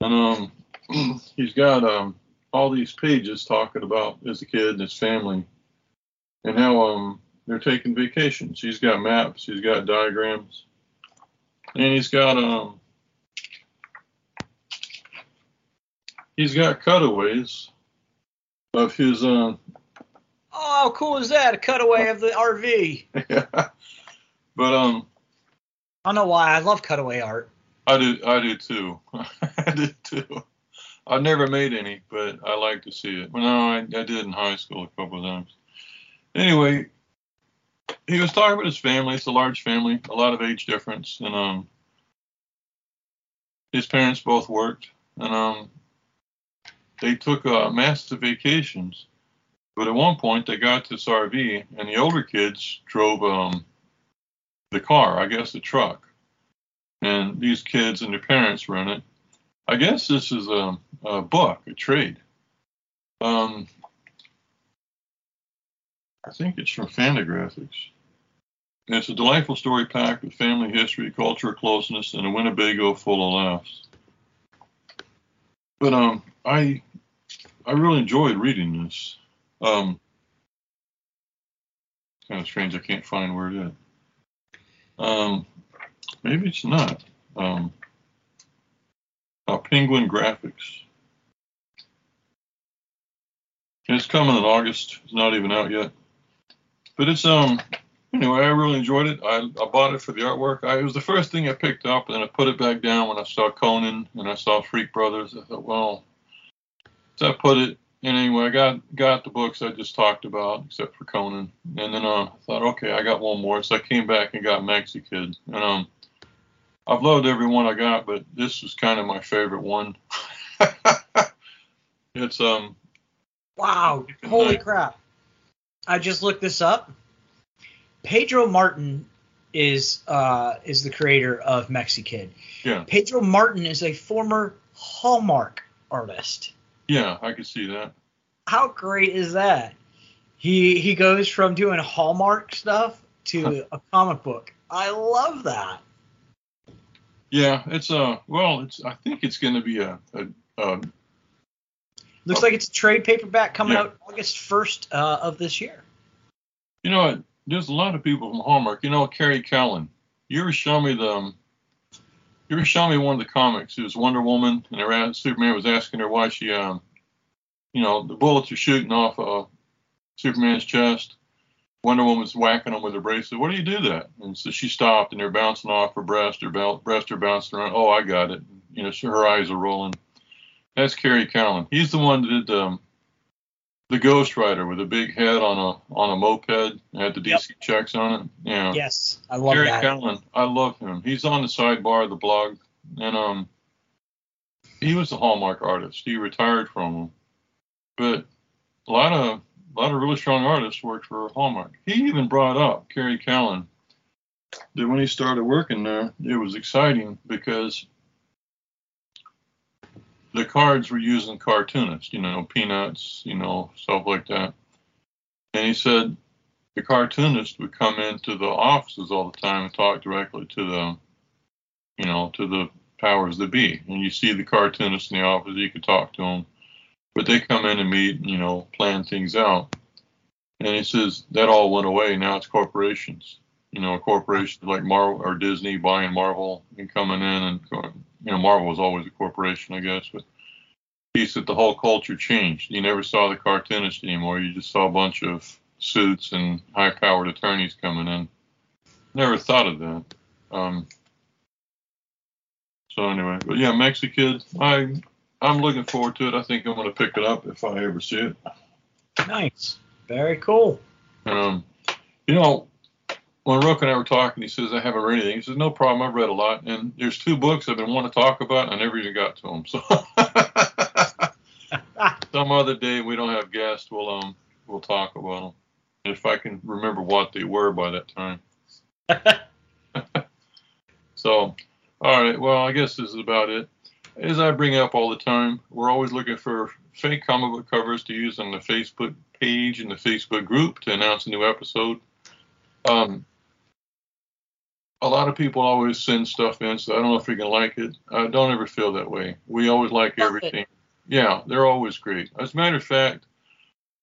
and um, he's got um all these pages talking about as a kid and his family, and how um they're taking vacations. He's got maps, he's got diagrams, and he's got um he's got cutaways of his um Oh, how cool is that? A cutaway of the RV. yeah. but um I don't know why. I love cutaway art. I do I do too. I did too. I've never made any, but I like to see it. Well, no, I, I did in high school a couple of times. Anyway, he was talking about his family. It's a large family, a lot of age difference, and um, his parents both worked, and um, they took uh, massive vacations. But at one point, they got this RV, and the older kids drove um, the car, I guess the truck, and these kids and their parents were in it. I guess this is a, a book, a trade. Um, I think it's from Fantagraphics. And it's a delightful story packed with family history, cultural closeness, and a Winnebago full of laughs. But um, I I really enjoyed reading this. Um, kind of strange. I can't find where it is. Um, maybe it's not. Um, uh, Penguin Graphics. It's coming in August. It's not even out yet. But it's um anyway, I really enjoyed it. I, I bought it for the artwork. I, it was the first thing I picked up, and then I put it back down when I saw Conan and I saw Freak Brothers. I thought, well, so I put it. And anyway, I got got the books I just talked about, except for Conan. And then uh, I thought, okay, I got one more. So I came back and got Mexikid. And um, I've loved every one I got, but this is kind of my favorite one. it's um. Wow! Holy crap! I just looked this up. Pedro Martin is uh, is the creator of Mexikid. Yeah. Pedro Martin is a former Hallmark artist. Yeah, I can see that. How great is that? He he goes from doing Hallmark stuff to a comic book. I love that. Yeah, it's uh well, it's I think it's going to be a, a, a Looks Oh. like it's a trade paperback coming Yeah. out August 1st uh, of this year. You know, what? There's a lot of people from Hallmark. You know, Kerry Callen. You ever show me the? Um, you ever show me one of the comics? It was Wonder Woman, and Superman was asking her why she, um, you know, the bullets are shooting off uh, Superman's chest. Wonder Woman's whacking him with her bracelet. What do you do that? And so she stopped, and they're bouncing off her breast. Her bel- breast are bouncing around. Oh, I got it. You know, so her eyes are rolling. That's Kerry Callen. He's the one that did um, the Ghost Rider with a big head on a on a moped had the DC checks on it. Yeah. Yes, I love Gary that. Callen, I love him. He's on the sidebar of the blog, and um, he was a Hallmark artist. He retired from them, but a lot of a lot of really strong artists worked for Hallmark. He even brought up Kerry Callen that when he started working there, it was exciting because the cards were using cartoonists, you know, peanuts, you know, stuff like that. And he said the cartoonist would come into the offices all the time and talk directly to the, you know, to the powers that be. And you see the cartoonist in the office, you could talk to them, but they come in and meet, and, you know, plan things out. And he says that all went away. Now it's corporations. You know, corporations like Marvel or Disney buying Marvel and coming in and going, you know, Marvel was always a corporation, I guess, but he said the whole culture changed. You never saw the cartoonist anymore. You just saw a bunch of suits and high-powered attorneys coming in. Never thought of that. Um, so anyway, but yeah, Mexikid. I I'm looking forward to it. I think I'm going to pick it up if I ever see it. Nice. Very cool. Um, you know, when Rook and I were talking, he says I haven't read anything. He says no problem. I've read a lot, and there's two books I've been wanting to talk about. And I never even got to them. So some other day we don't have guests, we'll um we'll talk about them if I can remember what they were by that time. so, all right. Well, I guess this is about it. As I bring up all the time, we're always looking for fake comic book covers to use on the Facebook page and the Facebook group to announce a new episode. Um, a lot of people always send stuff in, so I don't know if you're gonna like it. I don't ever feel that way. We always like Love it. everything. Yeah, they're always great. As a matter of fact,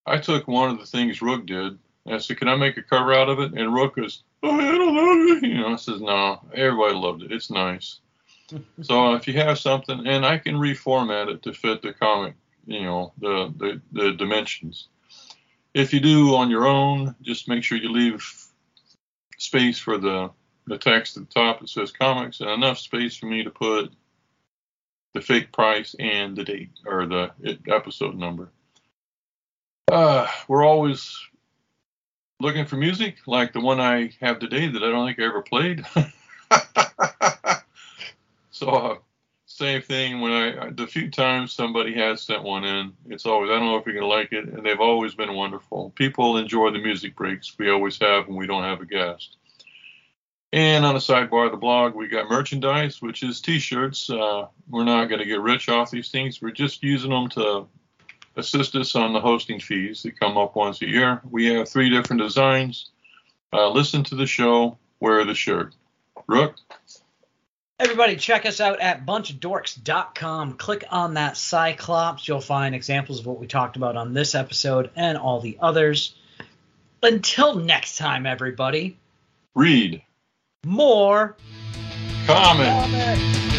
I took one of the things Rook did And I said, can I make a cover out of it? And Rook goes, oh, I don't know. You know, I says, no, everybody loved it. It's nice. so if you have something, and I can reformat it to fit the comic, you know, the, the, the dimensions. If you do on your own, just make sure you leave space for the, the text at the top that says comics and enough space for me to put the fake price and the date or the episode number. Uh, we're always looking for music like the one I have today that I don't think I ever played. so uh, same thing when I the few times somebody has sent one in, it's always I don't know if you're gonna like it, and they've always been wonderful. People enjoy the music breaks we always have when we don't have a guest. And on the sidebar of the blog, we got merchandise, which is T-shirts. Uh, we're not going to get rich off these things. We're just using them to assist us on the hosting fees that come up once a year. We have three different designs. Uh, listen to the show, wear the shirt. Rook? Everybody, check us out at bunchofdorks.com. Click on that Cyclops. You'll find examples of what we talked about on this episode and all the others. Until next time, everybody. Read. More. Comment.